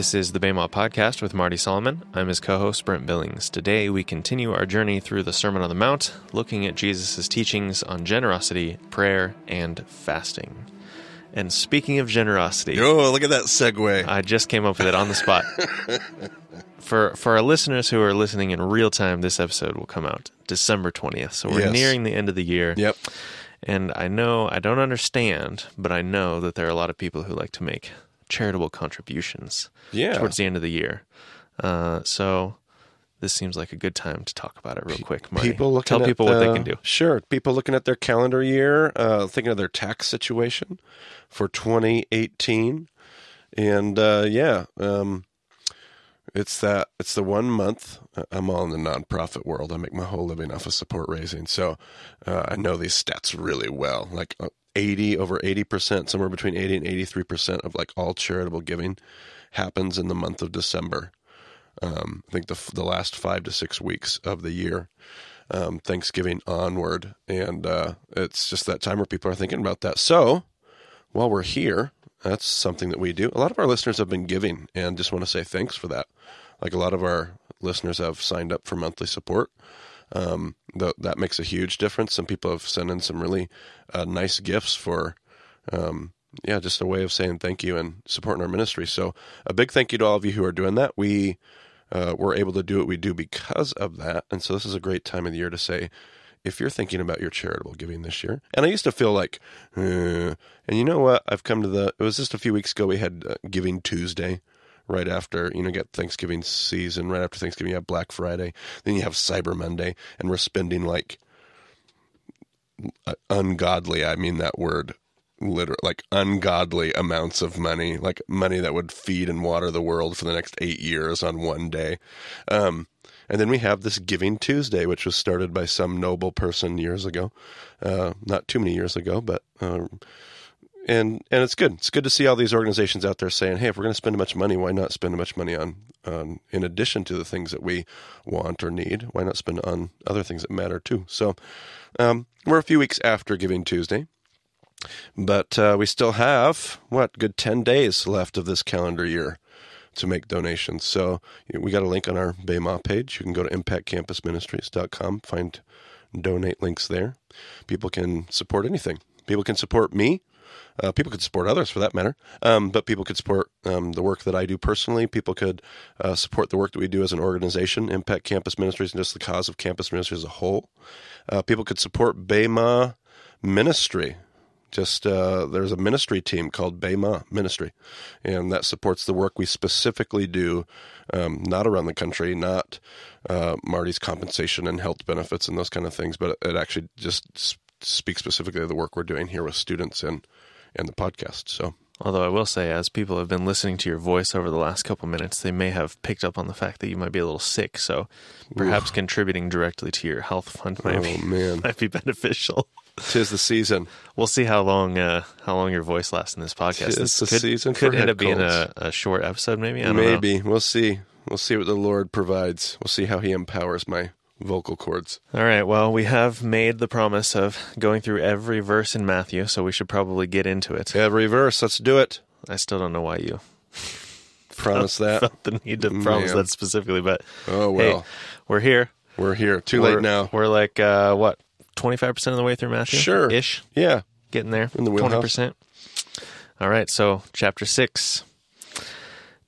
This is the BEMA Podcast with Marty Solomon. I'm his co host, Brent Billings. Today, we continue our journey through the Sermon on the Mount, looking at Jesus' teachings on generosity, prayer, and fasting. And speaking of generosity, Oh, look at that segue. I just came up with it on the spot. for for our listeners who are listening in real time, this episode will come out December 20th. So we're Yes. nearing the end of the year. Yep. And I know, I don't understand, but I know that there are a lot of people who like to make charitable contributions Yeah. towards the end of the year. Uh, so this seems like a good time to talk about it real quick. Marty. People looking Tell at people what they can do. Sure. People looking at their calendar year, uh, thinking of their tax situation for 2018. And uh, yeah, um, it's that it's the one month. uh, I'm all in the nonprofit world. I make my whole living off of support raising, so uh, I know these stats really well. Like uh, 80 over 80 percent, somewhere between 80 and 83 percent of like all charitable giving happens in the month of December. Um, I think the the last five to six weeks of the year, um, Thanksgiving onward, and uh, it's just that time where people are thinking about that. So while we're here, that's something that we do. A lot of our listeners have been giving, and just want to say thanks for that. Like a lot of our listeners have signed up for monthly support. Um, th- that makes a huge difference. Some people have sent in some really uh, nice gifts for, um, yeah, just a way of saying thank you and supporting our ministry. So a big thank you to all of you who are doing that. We uh, we're able to do what we do because of that, and so this is a great time of the year to say, if you're thinking about your charitable giving this year, and I used to feel like, uh, and you know what? I've come to the. It was just a few weeks ago. We had uh, Giving Tuesday, right after you know get Thanksgiving season. Right after Thanksgiving, you have Black Friday. Then you have Cyber Monday, and we're spending like uh, ungodly. I mean that word. Literally, like ungodly amounts of money, like money that would feed and water the world for the next eight years on one day. Um, and then we have this Giving Tuesday, which was started by some noble person years ago, uh, not too many years ago, but um, and and it's good. It's good to see all these organizations out there saying, "Hey, if we're going to spend much money, why not spend much money on, on in addition to the things that we want or need? Why not spend on other things that matter too?" So um, we're a few weeks after Giving Tuesday, but uh, we still have what good ten days left of this calendar year to make donations. So we got a link on our BEMA page. You can go to impactcampusministries.com, find donate links there. People can support anything. People can support me. Uh, people could support others for that matter. Um, but people could support um, the work that I do personally. People could uh, support the work that we do as an organization, Impact Campus Ministries, and just the cause of campus ministry as a whole. Uh, people could support BEMA Ministry just uh, there's a ministry team called BEMA Ministry, and that supports the work we specifically do, um, not around the country, not uh, Marty's compensation and health benefits and those kind of things, but it actually just speaks specifically to the work we're doing here with students and and the podcast. So Although I will say, as people have been listening to your voice over the last couple minutes, they may have picked up on the fact that you might be a little sick. So perhaps contributing directly to your health fund might, oh be, man, might be beneficial. tis the season. We'll see how long uh, how long your voice lasts in this podcast. Tis This the could, season could end up being a, a short episode, maybe. I don't know. Maybe we'll see. We'll see what the Lord provides. We'll see how He empowers my vocal cords. All right. Well, we have made the promise of going through every verse in Matthew, so we should probably get into it. Every verse. Let's do it. I still don't know why you Promise that. felt the need to promise Man. that specifically, but Oh hey, well, we're here. we're here. Too we're, late now. We're like uh, what twenty five percent of the way through Matthew. Sure. ish, Yeah. getting there. In the. Twenty percent. All right. So chapter six.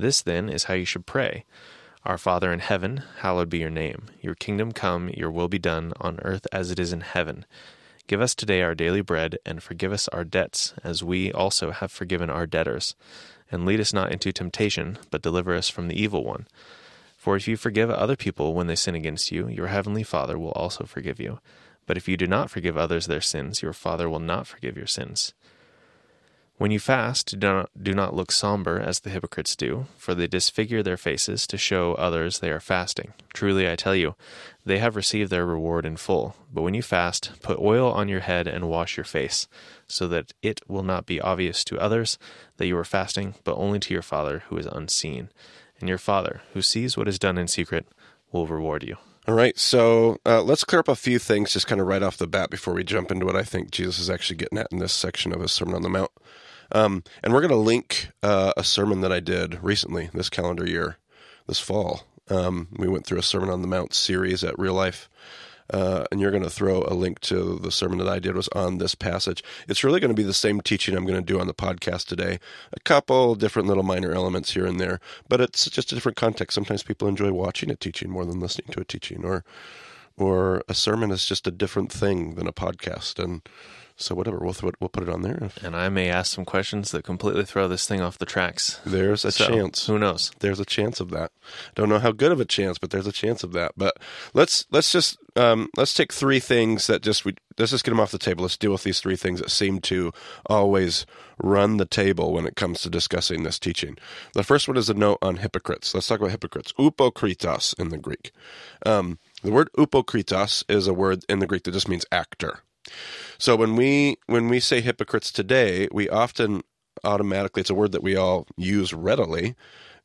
This then is how you should pray Our Father in heaven, hallowed be your name. Your kingdom come, your will be done, on earth as it is in heaven. Give us today our daily bread, and forgive us our debts, as we also have forgiven our debtors. And lead us not into temptation, but deliver us from the evil one. For if you forgive other people when they sin against you, your heavenly Father will also forgive you. But if you do not forgive others their sins, your Father will not forgive your sins. When you fast, do not, do not look somber as the hypocrites do, for they disfigure their faces to show others they are fasting. Truly, I tell you, they have received their reward in full. But when you fast, put oil on your head and wash your face, so that it will not be obvious to others that you are fasting, but only to your Father who is unseen. And your Father, who sees what is done in secret, will reward you. All right, so uh, let's clear up a few things just kind of right off the bat before we jump into what I think Jesus is actually getting at in this section of his Sermon on the Mount. Um, and we're going to link uh, a sermon that I did recently this calendar year, this fall. Um, we went through a Sermon on the Mount series at Real Life. Uh, and you're going to throw a link to the sermon that I did was on this passage. It's really going to be the same teaching I'm going to do on the podcast today. A couple different little minor elements here and there, but it's just a different context. Sometimes people enjoy watching a teaching more than listening to a teaching, or or a sermon is just a different thing than a podcast. And so whatever, we'll th- we'll put it on there. And I may ask some questions that completely throw this thing off the tracks. There's a So, chance. Who knows? There's a chance of that. Don't know how good of a chance, but there's a chance of that. But let's let's just um, let's take three things that just we let's just get them off the table. Let's deal with these three things that seem to always run the table when it comes to discussing this teaching. The first one is a note on hypocrites. Let's talk about hypocrites. Upokritos in the Greek. Um, the word upokritos is a word in the Greek that just means actor. So when we when we say hypocrites today, we often automatically it's a word that we all use readily,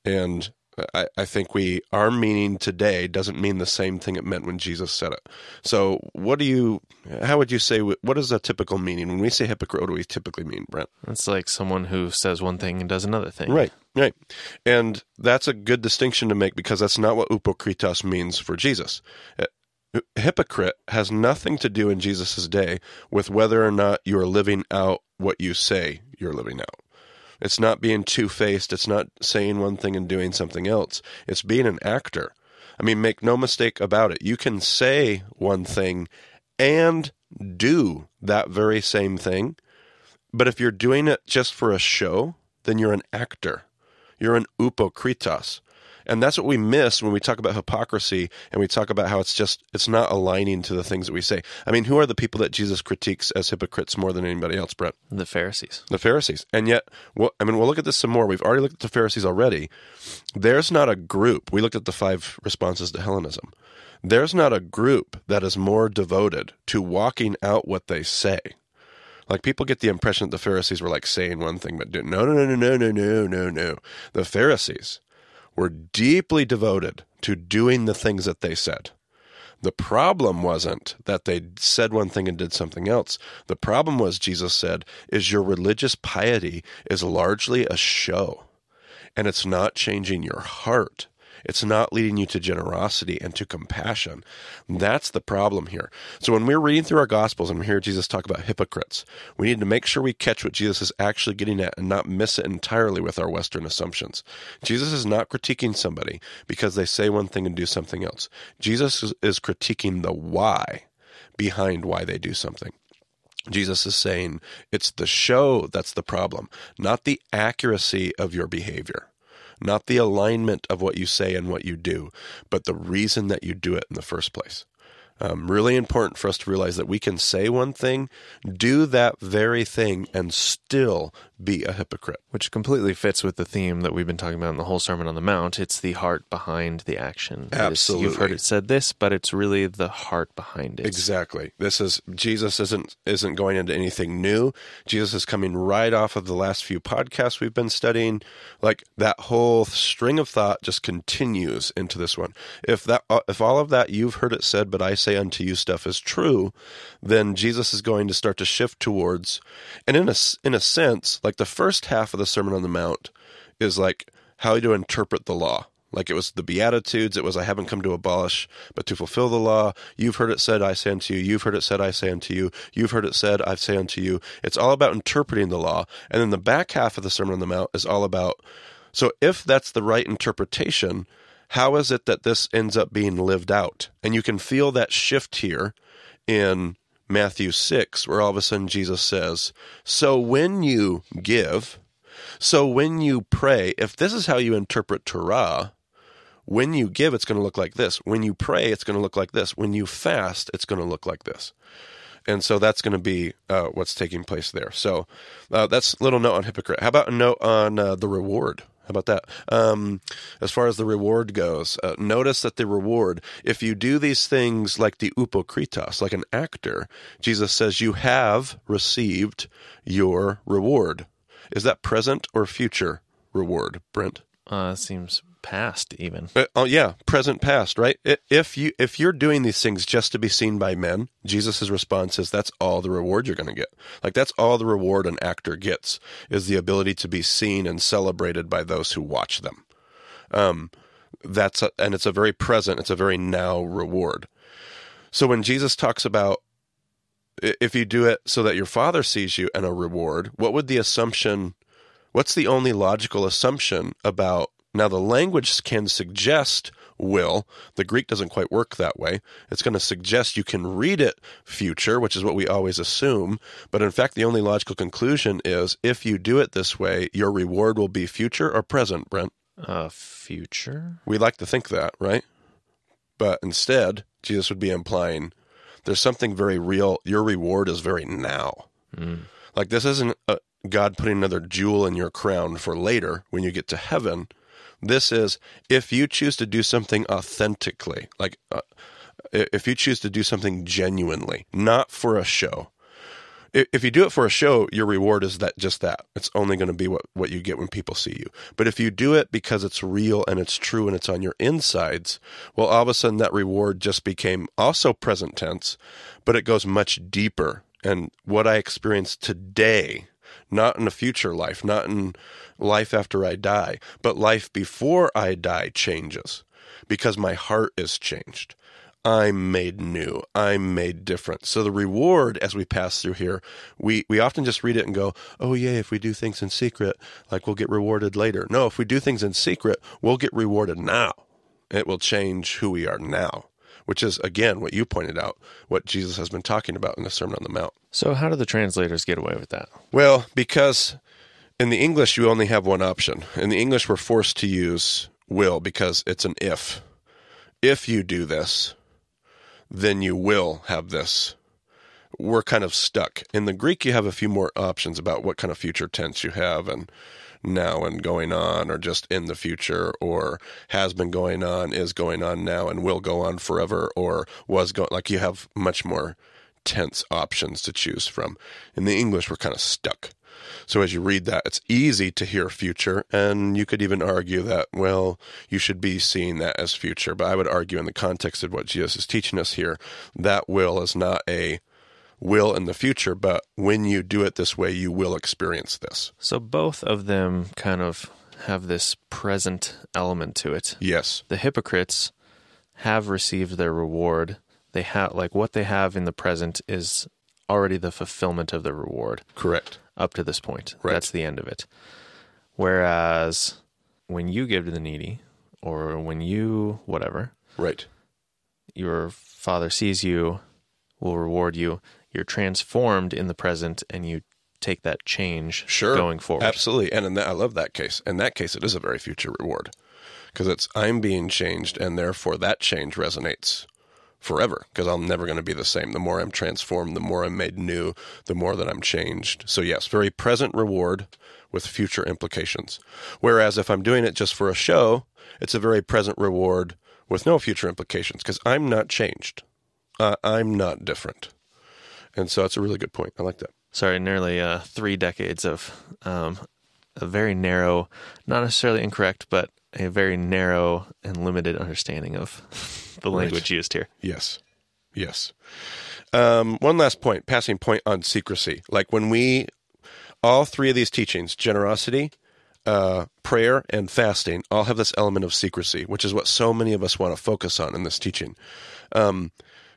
and I, I think we our meaning today doesn't mean the same thing it meant when Jesus said it. So what do you how would you say what is a typical meaning when we say hypocrite? What do we typically mean, Brent? It's like someone who says one thing and does another thing. Right, right. And that's a good distinction to make because that's not what upokritos means for Jesus. Hypocrite has nothing to do in Jesus' day with whether or not you are living out what you say you're living out. It's not being two faced, it's not saying one thing and doing something else. It's being an actor. I mean, make no mistake about it. You can say one thing and do that very same thing, but if you're doing it just for a show, then you're an actor. You're an upokritos. And that's what we miss when we talk about hypocrisy and we talk about how it's just it's not aligning to the things that we say. I mean, who are the people that Jesus critiques as hypocrites more than anybody else, Brent? The Pharisees. The Pharisees. And yet, well, I mean, we'll look at this some more. We've already looked at the Pharisees already. There's not a group. We looked at the five responses to Hellenism. There's not a group that is more devoted to walking out what they say. Like people get the impression that the Pharisees were like saying one thing but no, no, no, no, no, no, no, no. The Pharisees were deeply devoted to doing the things that they said. The problem wasn't that they said one thing and did something else. The problem was, Jesus said, is your religious piety is largely a show, and it's not changing your heart. It's not leading you to generosity and to compassion. That's the problem here. So when we're reading through our Gospels and we hear Jesus talk about hypocrites, we need to make sure we catch what Jesus is actually getting at and not miss it entirely with our Western assumptions. Jesus is not critiquing somebody because they say one thing and do something else. Jesus is, critiquing the why behind why they do something. Jesus is saying it's the show that's the problem, not the accuracy of your behavior not the alignment of what you say and what you do, but the reason that you do it in the first place. Um, really important for us to realize that we can say one thing, do that very thing, and still be a hypocrite. Which completely fits with the theme that we've been talking about in the whole Sermon on the Mount. It's the heart behind the action. Is- Absolutely. you've heard it said this, but it's really the heart behind it. Exactly. This is Jesus isn't isn't going into anything new. Jesus is coming right off of the last few podcasts we've been studying. Like that whole string of thought just continues into this one. If that uh, if all of that you've heard it said, but I say unto you stuff is true, then Jesus is going to start to shift towards, and in a in a sense, like the first half of the Sermon on the Mount is like how to interpret the law. Like it was the Beatitudes, it was, I haven't come to abolish, but to fulfill the law. You've heard it said, I say unto you. You've heard it said, I say unto you. You've heard it said, I say unto you. It's all about interpreting the law. And then the back half of the Sermon on the Mount is all about, so if that's the right interpretation, how is it that this ends up being lived out? And you can feel that shift here in Matthew 6, where all of a sudden Jesus says, So when you give, so when you pray, if this is how you interpret Torah, when you give, it's going to look like this. When you pray, it's going to look like this. When you fast, it's going to look like this. And so that's going to be uh, what's taking place there. So uh, that's little note on hypocrite. How about a note on uh, the reward? How about that? Um, as far as the reward goes, uh, notice that the reward, if you do these things like the upokritos, like an actor, Jesus says you have received your reward. Is that present or future reward, Brent? Uh, it seems past even. Uh, oh yeah, present past, right? If you if you're doing these things just to be seen by men, Jesus' response is that's all the reward you're going to get. Like that's all the reward an actor gets is the ability to be seen and celebrated by those who watch them. Um, that's a, and it's a very present, it's a very now reward. So when Jesus talks about if you do it so that your father sees you and a reward, what would the assumption what's the only logical assumption about now the language can suggest will. The greek doesn't quite work that way. It's going to suggest you can read it future which is what we always assume. But in fact the only logical conclusion is if you do it this way your reward will be future or present brent. Uh, future. we like to think that right? But instead jesus would be implying there's something very real. Your reward is very now. Like this isn't a, god putting another jewel in your crown for later when you get to heaven this is if you choose to do something authentically like uh, if you choose to do something genuinely not for a show if you do it for a show your reward is that just that. It's only going to be what, what you get when people see you. But if you do it because it's real and it's true and it's on your insides well all of a sudden that reward just became also present tense but it goes much deeper. And what i experienced today not in a future life not in life after i die but life before i die changes because my heart is changed I'm made new. I'm made different. So the reward as we pass through here, we, we often just read it and go, oh, yeah, if we do things in secret, like we'll get rewarded later. No, if we do things in secret, we'll get rewarded now. It will change who we are now, which is, again, what you pointed out, what Jesus has been talking about in the Sermon on the Mount. So how do the translators get away with that? Well, because in the English, you only have one option. In the English, we're forced to use will because it's an if. If you do this, then you will have this. We're kind of stuck. In the Greek, you have a few more options about what kind of future tense you have and now and going on, or just in the future, or has been going on, is going on now, and will go on forever, or was going. Like you have much more tense options to choose from. In the English, we're kind of stuck. So as you read that, it's easy to hear future, and you could even argue that, well, you should be seeing that as future. But I would argue, in the context of what Jesus is teaching us here, that will is not a will in the future, but when you do it this way, you will experience this. So both of them kind of have this present element to it. Yes, The hypocrites have received their reward. They have like what they have in the present is already the fulfillment of the reward correct. up to this point. Right. That's the end of it. Whereas when you give to the needy or when you whatever, Right. your father sees you, will reward you. You're transformed in the present and you take that change Sure. going forward. Absolutely. And in that, I love that case. In that case, it is a very future reward because it's I'm being changed, and therefore that change resonates forever because I'm never going to be the same. The more I'm transformed, the more I'm made new, the more that I'm changed. So, yes, very present reward with future implications. Whereas if I'm doing it just for a show, it's a very present reward with no future implications because I'm not changed. Uh, I'm not different. And so that's a really good point. I like that. sorry, nearly uh, three decades of um, a very narrow, not necessarily incorrect, but a very narrow and limited understanding of the language used here. Yes. Yes. Um, one last point, passing point on secrecy. Like when we, all three of these teachings, generosity, uh, prayer, and fasting, all have this element of secrecy, which is what so many of us want to focus on in this teaching. Um,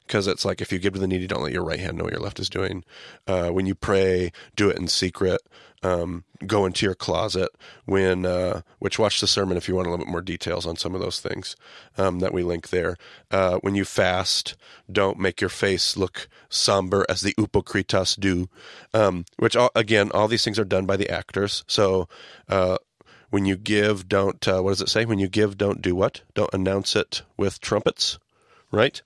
because it's like if you give to the needy, don't let your right hand know what your left is doing. Uh, when you pray, do it in secret. Um, go into your closet when, uh, which watch the sermon if you want a little bit more details on some of those things um, that we link there. Uh, when you fast, don't make your face look somber as the upokritas do, um, which all, again, all these things are done by the actors. So uh, when you give, don't, uh, what does it say? When you give, don't do what? Don't announce it with trumpets, right?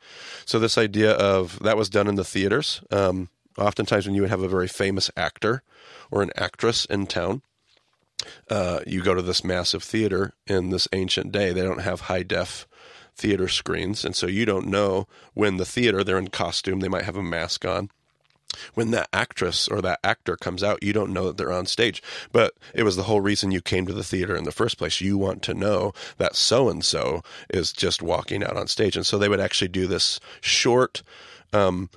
So this idea of that was done in the theaters. Um, oftentimes when you would have a very famous actor or an actress in town, uh, you go to this massive theater in this ancient day. They don't have high def theater screens, and so you don't know when the theater they're in costume. They might have a mask on. When that actress or that actor comes out, you don't know that they're on stage. But it was the whole reason you came to the theater in the first place. You want to know that so and so is just walking out on stage. And so they would actually do this short, um,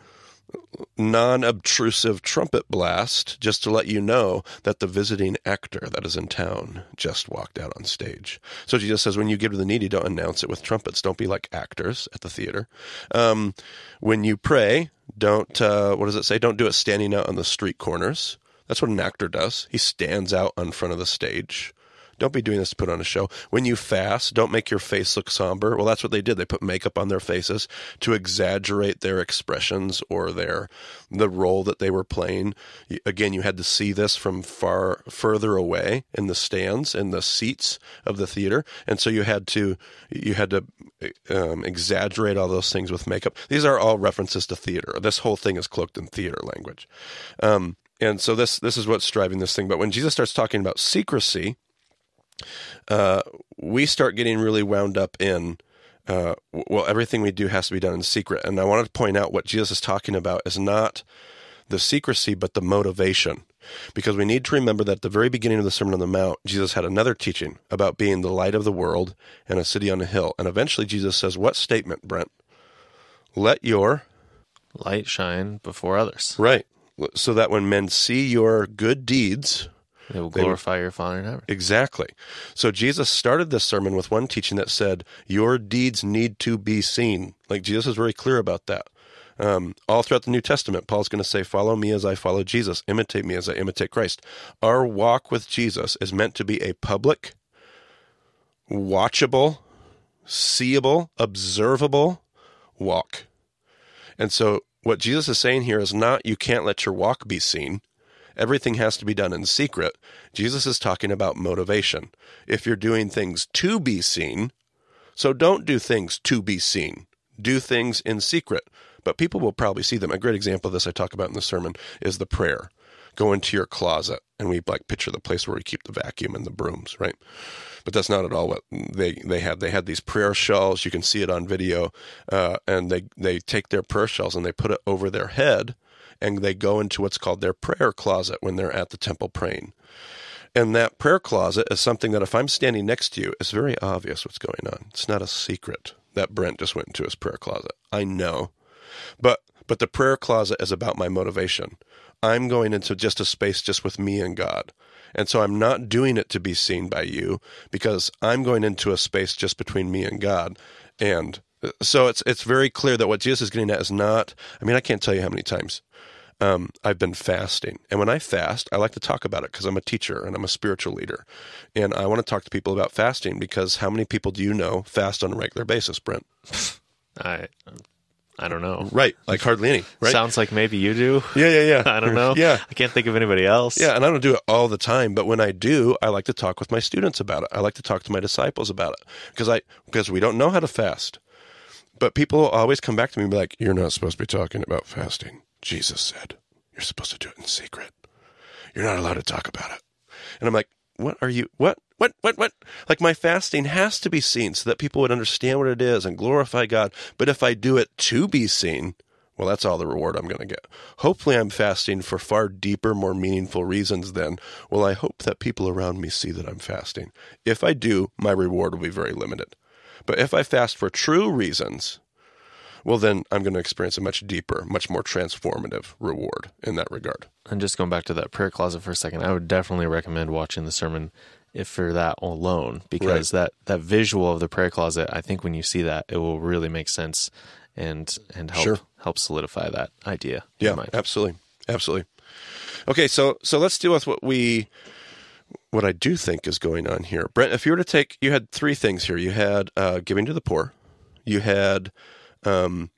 non obtrusive trumpet blast just to let you know that the visiting actor that is in town just walked out on stage. So Jesus says, when you give to the needy, don't announce it with trumpets. Don't be like actors at the theater. Um, when you pray, don't, uh, what does it say? Don't do it standing out on the street corners. That's what an actor does. He stands out in front of the stage. Don't be doing this to put on a show. When you fast, don't make your face look somber. Well, that's what they did. They put makeup on their faces to exaggerate their expressions or their the role that they were playing. Again, you had to see this from far further away in the stands in the seats of the theater, and so you had to you had to um, exaggerate all those things with makeup. These are all references to theater. This whole thing is cloaked in theater language. Um, and so this this is what's driving this thing. But when Jesus starts talking about secrecy, uh, we start getting really wound up in uh, well, everything we do has to be done in secret. And I wanted to point out what Jesus is talking about is not the secrecy, but the motivation. Because we need to remember that at the very beginning of the Sermon on the Mount, Jesus had another teaching about being the light of the world and a city on a hill. And eventually Jesus says, What statement, Brent? Let your light shine before others. Right. So that when men see your good deeds, they will glorify they, your Father in heaven. Exactly. So Jesus started this sermon with one teaching that said, Your deeds need to be seen. Like Jesus is very clear about that. Um, all throughout the New Testament, Paul's going to say, Follow me as I follow Jesus, imitate me as I imitate Christ. Our walk with Jesus is meant to be a public, watchable, seeable, observable walk. And so, what Jesus is saying here is not you can't let your walk be seen everything has to be done in secret. Jesus is talking about motivation. If you're doing things to be seen, so don't do things to be seen. Do things in secret, but people will probably see them. A great example of this I talk about in the sermon is the prayer. Go into your closet, and we like picture the place where we keep the vacuum and the brooms, right? But that's not at all what they they had. They had these prayer shells. You can see it on video, uh, and they they take their prayer shells and they put it over their head, and they go into what's called their prayer closet when they're at the temple praying. And that prayer closet is something that if I'm standing next to you, it's very obvious what's going on. It's not a secret that Brent just went into his prayer closet. I know. But but the prayer closet is about my motivation. I'm going into just a space just with me and God. And so I'm not doing it to be seen by you because I'm going into a space just between me and God. And so it's it's very clear that what Jesus is getting at is not I mean I can't tell you how many times um, I've been fasting. And when I fast, I like to talk about it because I'm a teacher and I'm a spiritual leader. And I want to talk to people about fasting because how many people do you know fast on a regular basis, Brent? I. I don't know. Right, like hardly any. Right? Sounds like maybe you do. Yeah, yeah, yeah. I don't know. Yeah, I can't think of anybody else. Yeah, and I don't do it all the time, but when I do, I like to talk with my students about it. I like to talk to my disciples about it because I because we don't know how to fast. But people always come back to me and be like, "You're not supposed to be talking about fasting." Jesus said, You're supposed to do it in secret. You're not allowed to talk about it. And I'm like, What are you? What? What? What? What? Like, my fasting has to be seen so that people would understand what it is and glorify God. But if I do it to be seen, well, that's all the reward I'm going to get. Hopefully, I'm fasting for far deeper, more meaningful reasons then. Well, I hope that people around me see that I'm fasting. If I do, my reward will be very limited. But if I fast for true reasons, well, then I'm going to experience a much deeper, much more transformative reward in that regard. And just going back to that prayer closet for a second, I would definitely recommend watching the sermon if for that alone, because right. that, that visual of the prayer closet, I think when you see that, it will really make sense and and help Sure. help solidify that idea. Yeah, absolutely, absolutely. Okay, so so let's deal with what we what I do think is going on here, Brent. If you were to take, you had three things here. You had uh, giving to the poor, you had um,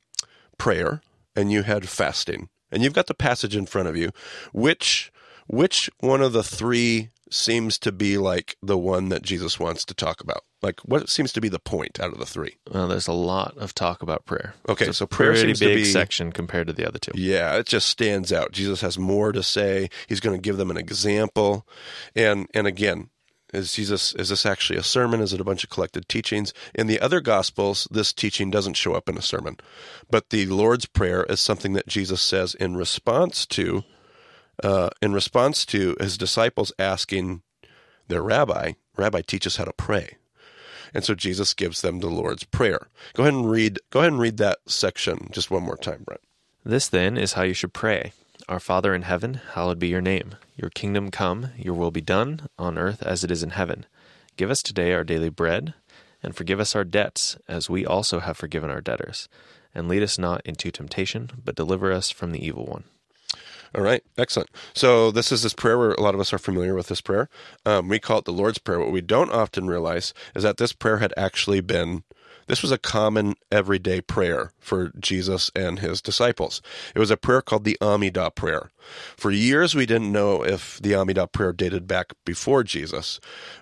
prayer, and you had fasting. And you've got the passage in front of you. Which which one of the three seems to be like the one that Jesus wants to talk about? Like what seems to be the point out of the three? Well, there's a lot of talk about prayer. Okay, so prayer seems to big be- section compared to the other two. Yeah, it just stands out. Jesus has more to say. He's going to give them an example. And and again, is Jesus is this actually a sermon? Is it a bunch of collected teachings? In the other gospels, this teaching doesn't show up in a sermon. But the Lord's prayer is something that Jesus says in response to uh, in response to his disciples asking their rabbi, Rabbi, teach us how to pray. And so Jesus gives them the Lord's Prayer. Go ahead and read go ahead and read that section just one more time, Brent. This then is how you should pray. Our Father in heaven, hallowed be your name. Your kingdom come, your will be done, on earth as it is in heaven. Give us today our daily bread, and forgive us our debts, as we also have forgiven our debtors. And lead us not into temptation, but deliver us from the evil one. All right, excellent. So this is this prayer where a lot of us are familiar with this prayer. Um, we call it the Lord's Prayer. What we don't often realize is that this prayer had actually been. This was a common everyday prayer for Jesus and his disciples. It was a prayer called the Amidah prayer. For years, we didn't know if the Amidah prayer dated back before Jesus,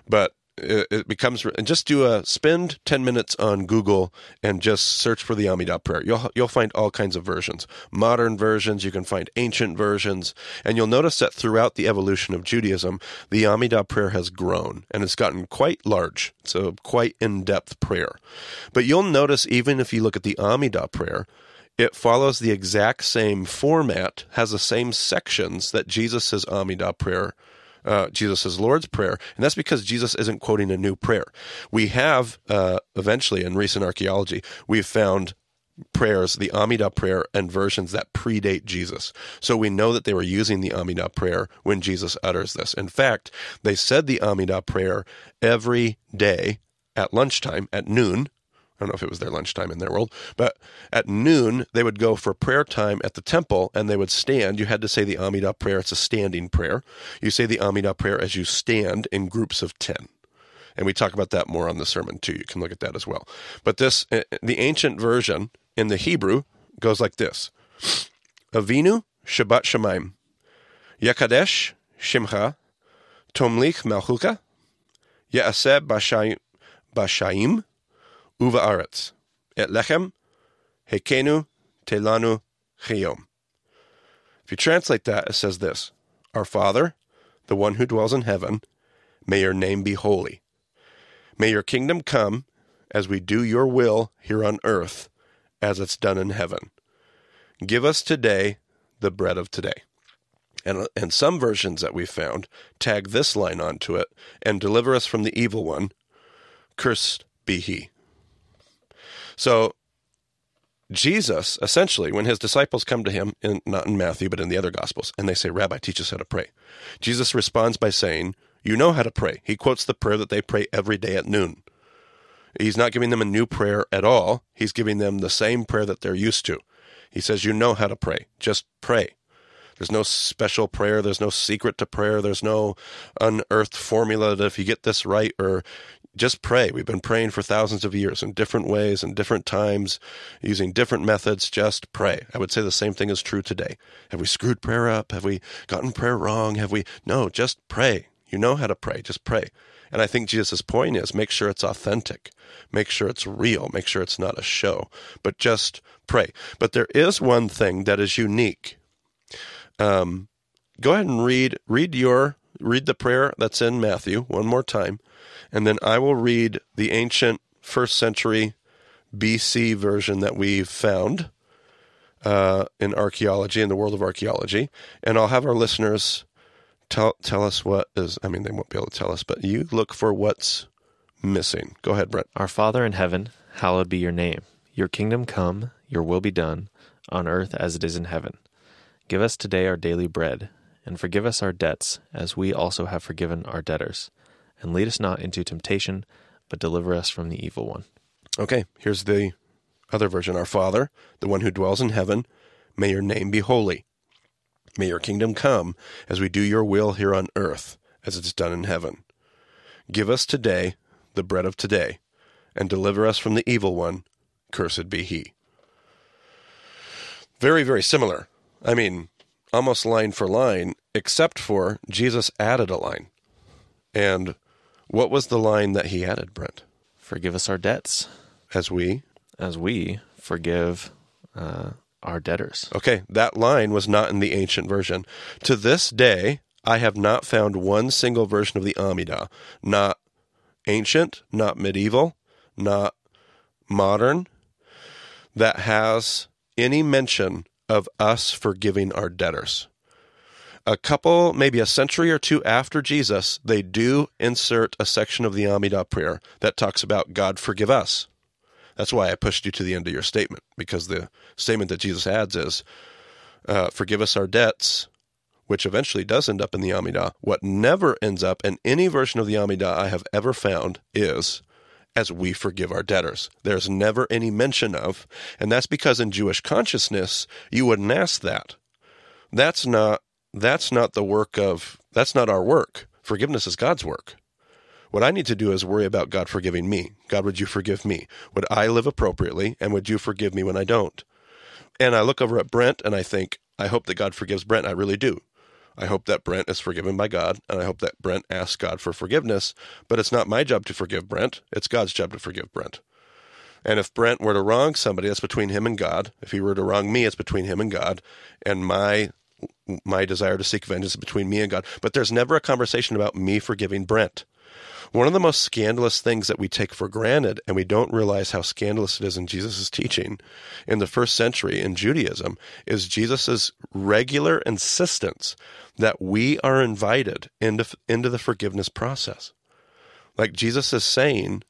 but it, becomes and just do a spend 10 minutes on Google and just search for the Amidah prayer. You'll you'll find all kinds of versions. Modern versions, you can find ancient versions, and you'll notice that throughout the evolution of Judaism, the Amidah prayer has grown and it's gotten quite large. It's a quite in-depth prayer. But you'll notice even if you look at the Amidah prayer, it follows the exact same format, has the same sections that Jesus' Amidah prayer uh, Jesus' Lord's Prayer, and that's because Jesus isn't quoting a new prayer. We have, uh, eventually in recent archaeology, we've found prayers, the Amidah prayer, and versions that predate Jesus. So we know that they were using the Amidah prayer when Jesus utters this. In fact, they said the Amidah prayer every day at lunchtime, at noon, I don't know if it was their lunchtime in their world, but at noon they would go for prayer time at the temple and they would stand. You had to say the Amidah prayer. It's a standing prayer. You say the Amidah prayer as you stand in groups of 10. And we talk about that more on the sermon too. You can look at that as well. But this, eh, the ancient version in the Hebrew goes like this Avinu Shabbat Shemaim, Yakadesh Shimcha, Tomlich Malchuka, Yaaseb Bashai- Bashaim, Uva Aretz, Et Lechem, Hekenu, Telanu, Chiyom. If you translate that, it says this Our Father, the one who dwells in heaven, may your name be holy. May your kingdom come as we do your will here on earth as it's done in heaven. Give us today the bread of today. And, and some versions that we found tag this line onto it and deliver us from the evil one. Cursed be he. So Jesus, essentially, when his disciples come to him, in, not in Matthew, but in the other Gospels, and they say, Rabbi, teach us how to pray. Jesus responds by saying, You know how to pray. He quotes the prayer that they pray every day at noon. He's not giving them a new prayer at all. He's giving them the same prayer that they're used to. He says, You know how to pray. Just pray. There's no special prayer. There's no secret to prayer. There's no unearthed formula that if you get this right or just pray. We've been praying for thousands of years in different ways and different times using different methods. Just pray. I would say the same thing is true today. Have we screwed prayer up? Have we gotten prayer wrong? Have we? No, just pray. You know how to pray. Just pray. And I think Jesus' point is make sure it's authentic, make sure it's real, make sure it's not a show, but just pray. But there is one thing that is unique. Um, go ahead and read read your read the prayer that's in Matthew one more time, and then I will read the ancient first century BC version that we found uh, in archaeology in the world of archaeology, and I'll have our listeners tell tell us what is. I mean, they won't be able to tell us, but you look for what's missing. Go ahead, Brent. Our Father in heaven, hallowed be your name. Your kingdom come, your will be done, on earth as it is in heaven. Give us today our daily bread, and forgive us our debts, as we also have forgiven our debtors. And lead us not into temptation, but deliver us from the evil one. Okay, here's the Other version, Our Father, the one who dwells in heaven, may your name be holy. May your kingdom come as we do your will here on earth, as it is done in heaven. Give us today the bread of today, and deliver us from the evil one. Cursed be he. Very, very similar. I mean, almost line for line, except for Jesus added a line. And what was the line that he added, Brent? Forgive us our debts As we. as we forgive uh, our debtors. Okay, that line was not in the ancient version. To this day, I have not found one single version of the Amida, not ancient, not medieval, not modern, that has any mention of us forgiving our debtors. A couple, maybe a century or two after Jesus, they do insert a section of the Amida prayer that talks about God forgive us. That's why I pushed you to the end of your statement, because the statement that Jesus adds is, uh, forgive us our debts, which eventually does end up in the Amida. What never ends up in any version of the Amida I have ever found is, as we forgive our debtors. There's never any mention of, and that's because in Jewish consciousness, you wouldn't ask that. That's not that's not the work of that's not our work. Forgiveness is God's work. What I need to do is worry about God forgiving me. God, would you forgive me? Would I live appropriately? And would you forgive me when I don't? And I look over at Brent and I think, I hope that God forgives Brent. I really do. I hope that Brent is forgiven by God, and I hope that Brent asks God for forgiveness. But it's not my job to forgive Brent, it's God's job to forgive Brent. And if Brent were to wrong somebody, that's between him and God. If he were to wrong me, it's between him and God. And my my desire to seek vengeance is between me and God. But there's never a conversation about me forgiving Brent. One of the most scandalous things that we take for granted, and we don't realize how scandalous it is in Jesus' teaching in the first century in Judaism, is Jesus' regular insistence that we are invited into, into the forgiveness process. Like Jesus is saying,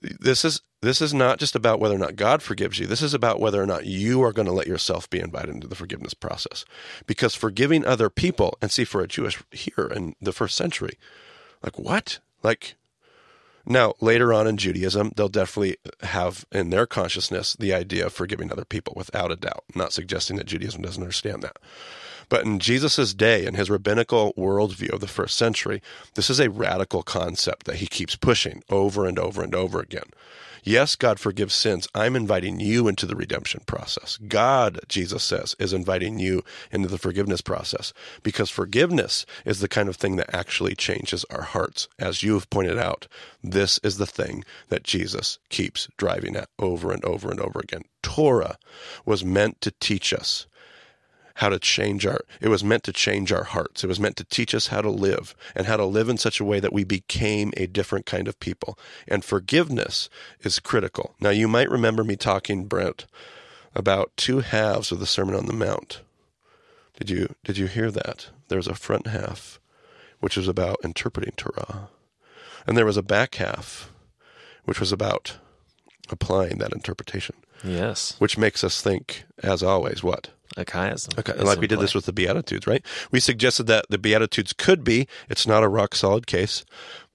this is this is not just about whether or not God forgives you. This is about whether or not you are going to let yourself be invited into the forgiveness process. Because forgiving other people, and see, for a Jewish here in the first century, like what? Like now later on in Judaism, they'll definitely have in their consciousness the idea of forgiving other people without a doubt. I'm not suggesting that Judaism doesn't understand that. But in Jesus' day, in his rabbinical worldview of the first century, this is a radical concept that he keeps pushing over and over and over again. Yes, God forgives sins. I'm inviting you into the redemption process. God, Jesus says, is inviting you into the forgiveness process because forgiveness is the kind of thing that actually changes our hearts. As you have pointed out, this is the thing that Jesus keeps driving at over and over and over again. Torah was meant to teach us how to change our it was meant to change our hearts. It was meant to teach us how to live and how to live in such a way that we became a different kind of people. And forgiveness is critical. Now you might remember me talking brent about two halves of the sermon on the mount. Did you did you hear that? There was a front half which was about interpreting torah. And there was a back half which was about applying that interpretation. Yes. which makes us think as always what A chiasm. Okay, like we did play. this with the Beatitudes, right? We suggested that the Beatitudes could be, it's not a rock solid case,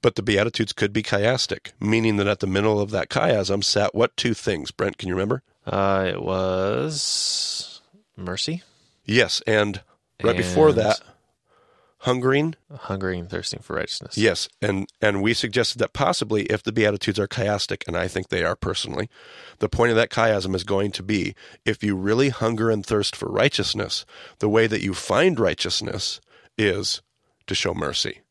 but the Beatitudes could be chiastic, meaning that at the middle of that chiasm sat what two things? Brent, can you remember? Uh, it was mercy, Yes, and right before that, hungering. hungering and thirsting for righteousness. Yes, and and we suggested that possibly if the Beatitudes are chiastic, and I think they are personally, the point of that chiasm is going to be if you really hunger and thirst for righteousness, the way that you find righteousness is to show mercy.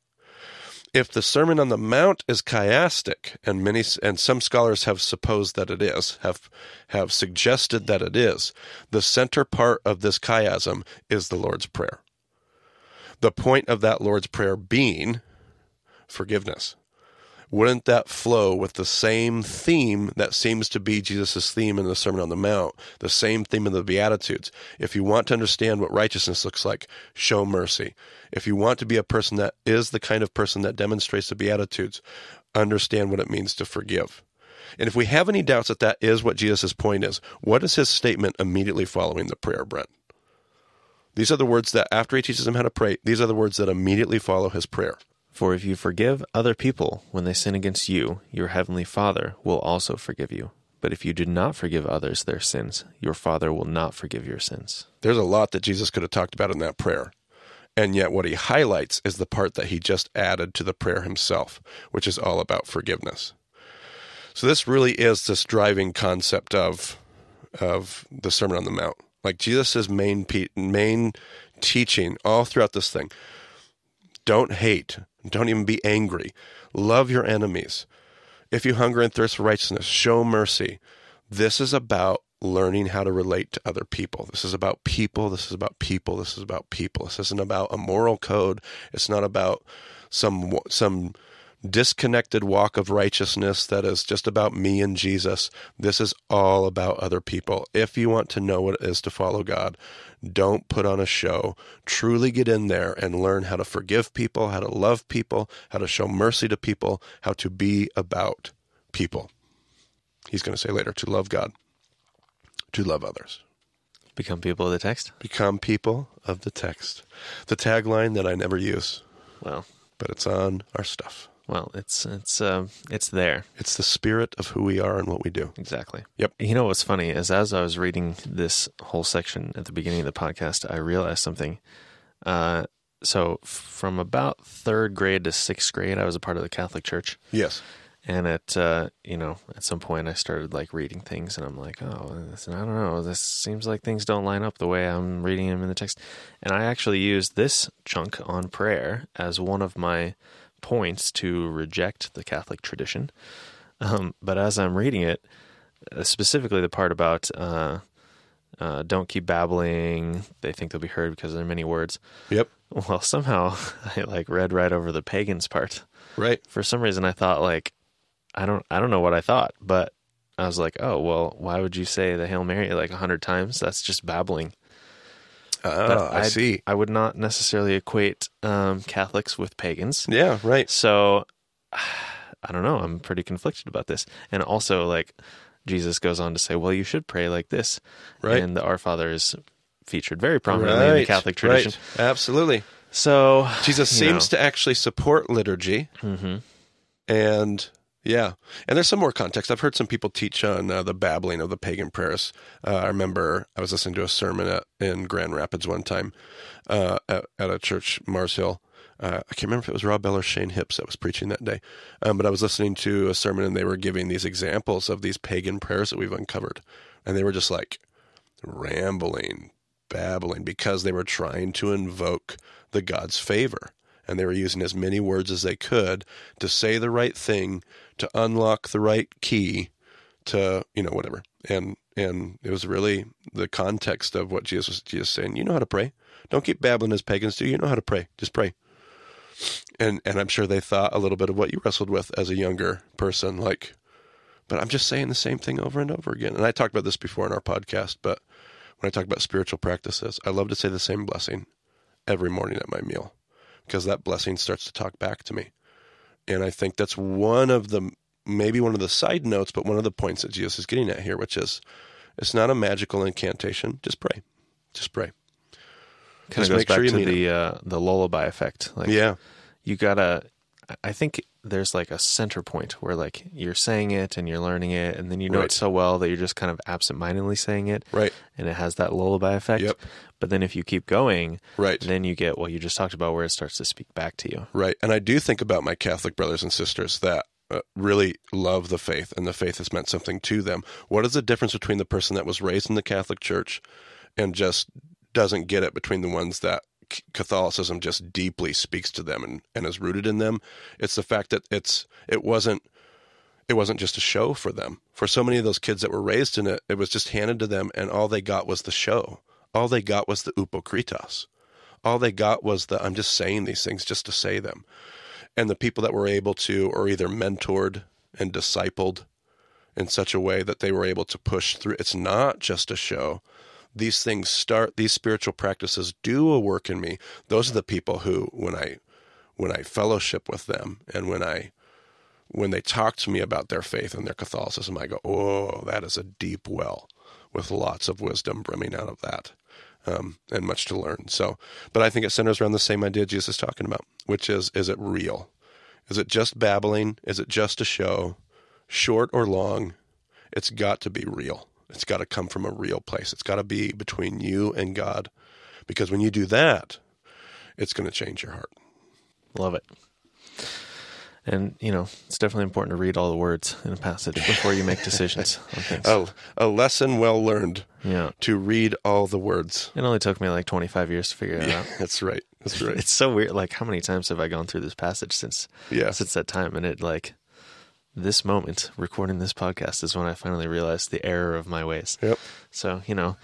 If the Sermon on the Mount is chiastic, and many and some scholars have supposed that it is, have have suggested that it is, the center part of this chiasm is the Lord's Prayer. The point of that Lord's Prayer being forgiveness. Wouldn't that flow with the same theme that seems to be Jesus' theme in the Sermon on the Mount, the same theme in the Beatitudes? If you want to understand what righteousness looks like, show mercy. If you want to be a person that is the kind of person that demonstrates the Beatitudes, understand what it means to forgive. And if we have any doubts that that is what Jesus' point is, what is his statement immediately following the prayer, Brent? These are the words that, after he teaches them how to pray, these are the words that immediately follow his prayer. For if you forgive other people when they sin against you, your heavenly Father will also forgive you. But if you do not forgive others their sins, your Father will not forgive your sins. There's a lot that Jesus could have talked about in that prayer. And yet, what he highlights is the part that he just added to the prayer himself, which is all about forgiveness. So, this really is this driving concept of, of the Sermon on the Mount. Like Jesus' main, pe- main teaching all throughout this thing don't hate, don't even be angry, love your enemies. If you hunger and thirst for righteousness, show mercy. This is about learning how to relate to other people. This is about people. This is about people. This is about people. This isn't about a moral code. It's not about some some disconnected walk of righteousness that is just about me and Jesus. This is all about other people. If you want to know what it is to follow God, don't put on a show. Truly get in there and learn how to forgive people, how to love people, how to show mercy to people, how to be about people. He's going to say later to love God, to love others. Become people of the text? Become people of the text. The tagline that I never use. Well, but it's on our stuff. Well, it's it's um, it's there. It's the spirit of who we are and what we do. Exactly. Yep. You know what's funny is as I was reading this whole section at the beginning of the podcast, I realized something. Uh, so from about third grade to sixth grade, I was a part of the Catholic Church. Yes. And at uh, you know, at some point, I started like reading things, and I'm like, oh, this, I don't know. This seems like things don't line up the way I'm reading them in the text. And I actually used this chunk on prayer as one of my points to reject the Catholic tradition. Um, but as I'm reading it, uh, specifically the part about uh, uh, don't keep babbling, they think they'll be heard because there are many words. Yep. Well, somehow I like read right over the pagans part. Right. For some reason, I thought like I don't I don't know what I thought, but I was like, oh well, why would you say the Hail Mary like a hundred times? That's just babbling. Oh, I see. I would not necessarily equate um, Catholics with pagans. Yeah, right. So I don't know. I'm pretty conflicted about this. And also, like, Jesus goes on to say, well, you should pray like this. Right. And the Our Father is featured very prominently in the Catholic tradition. Right. Absolutely. So Jesus seems to actually support liturgy. hmm And yeah, and there's some more context. I've heard some people teach on uh, the babbling of the pagan prayers. Uh, I remember I was listening to a sermon at, in Grand Rapids one time uh, at, at a church, Mars Hill. Uh, I can't remember if it was Rob Bell or Shane Hipps that was preaching that day, um, but I was listening to a sermon and they were giving these examples of these pagan prayers that we've uncovered, and they were just like rambling, babbling because they were trying to invoke the God's favor. And they were using as many words as they could to say the right thing, to unlock the right key, to you know whatever. And and it was really the context of what Jesus was Jesus saying. You know how to pray. Don't keep babbling as pagans do. You know how to pray. Just pray. And and I'm sure they thought a little bit of what you wrestled with as a younger person, like, but I'm just saying the same thing over and over again. And I talked about this before in our podcast, but when I talk about spiritual practices, I love to say the same blessing every morning at my meal because that blessing starts to talk back to me. And I think that's one of the maybe one of the side notes, but one of the points that Jesus is getting at here, which is it's not a magical incantation. Just pray. Just pray. kind of goes make back sure you to the uh, the lullaby effect. Like, yeah. you gotta. I think there's like a center point where like you're saying it and you're learning it, and then you know Right. it so well that you're just kind of absentmindedly saying it, Right. and it has that lullaby effect. Yep. But then if you keep going, Right. then you get what you just talked about, where it starts to speak back to you. Right. And I do think about my Catholic brothers and sisters that uh, really love the faith and the faith has meant something to them. What is the difference between the person that was raised in the Catholic Church and just doesn't get it between the ones that Catholicism just deeply speaks to them and, and is rooted in them? It's the fact that it's it wasn't it wasn't just a show for them. For so many of those kids that were raised in it, it was just handed to them and all they got was the show. All they got was the upokritos. All they got was the I'm just saying these things just to say them. And the people that were able to are either mentored and discipled in such a way that they were able to push through. It's not just a show. These things start these spiritual practices do a work in me. Those are the people who when i when i fellowship with them and when i when they talk to me about their faith and their catholicism i go oh that is a deep well with lots of wisdom brimming out of that um, and much to learn. So, but I think it centers around the same idea Jesus is talking about, which is is it real? Is it just babbling? Is it just a show, short or long? it's got to be real. It's got to come from a real place. It's got to be between you and God. Because when you do that, it's going to change your heart. Love it. And, you know, it's definitely important to read all the words in a passage before you make decisions on things. A, a lesson well learned Yeah. to read all the words. It only took me like 25 years to figure it out. That's right. That's right. It's so weird. Like, how many times have I gone through this passage since Yeah. since that time? And it like this moment, recording this podcast, is when I finally realized the error of my ways. Yep. So you know,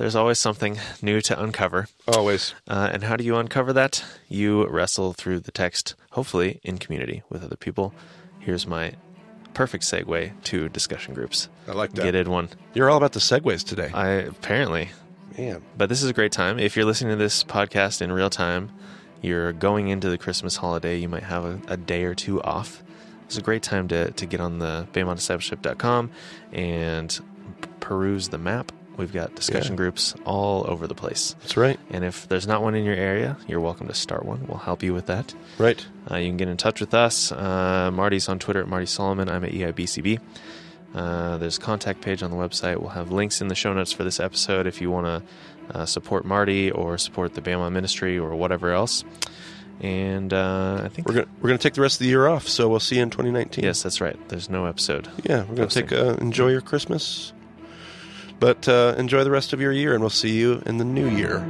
there's always something new to uncover. Always. Uh, and how do you uncover that? You wrestle through the text, hopefully in community with other people. Here's my perfect segue to discussion groups. I like that. Get one. You're all about the segues today. I apparently Man. but this is a great time. If you're listening to this podcast in real time, you're going into the Christmas holiday, you might have a, a day or two off. It's a great time to, to get on the BEMADiscipleship.com and peruse the map. We've got discussion Yeah. groups all over the place. That's right. And if there's not one in your area, you're welcome to start one. We'll help you with that. Right. Uh, you can get in touch with us. Uh, Marty's on Twitter at Marty Solomon. I'm at EIBCB. Uh, there's a contact page on the website. We'll have links in the show notes for this episode if you want to uh, support Marty or support the BEMA ministry or whatever else. And uh, I think We're gonna we're gonna take the rest of the year off, so we'll see you in 2019. yes, that's right. There's no episode. Yeah, we're gonna Posting. take uh, enjoy your Christmas, but uh, enjoy the rest of your year, and we'll see you in the new year.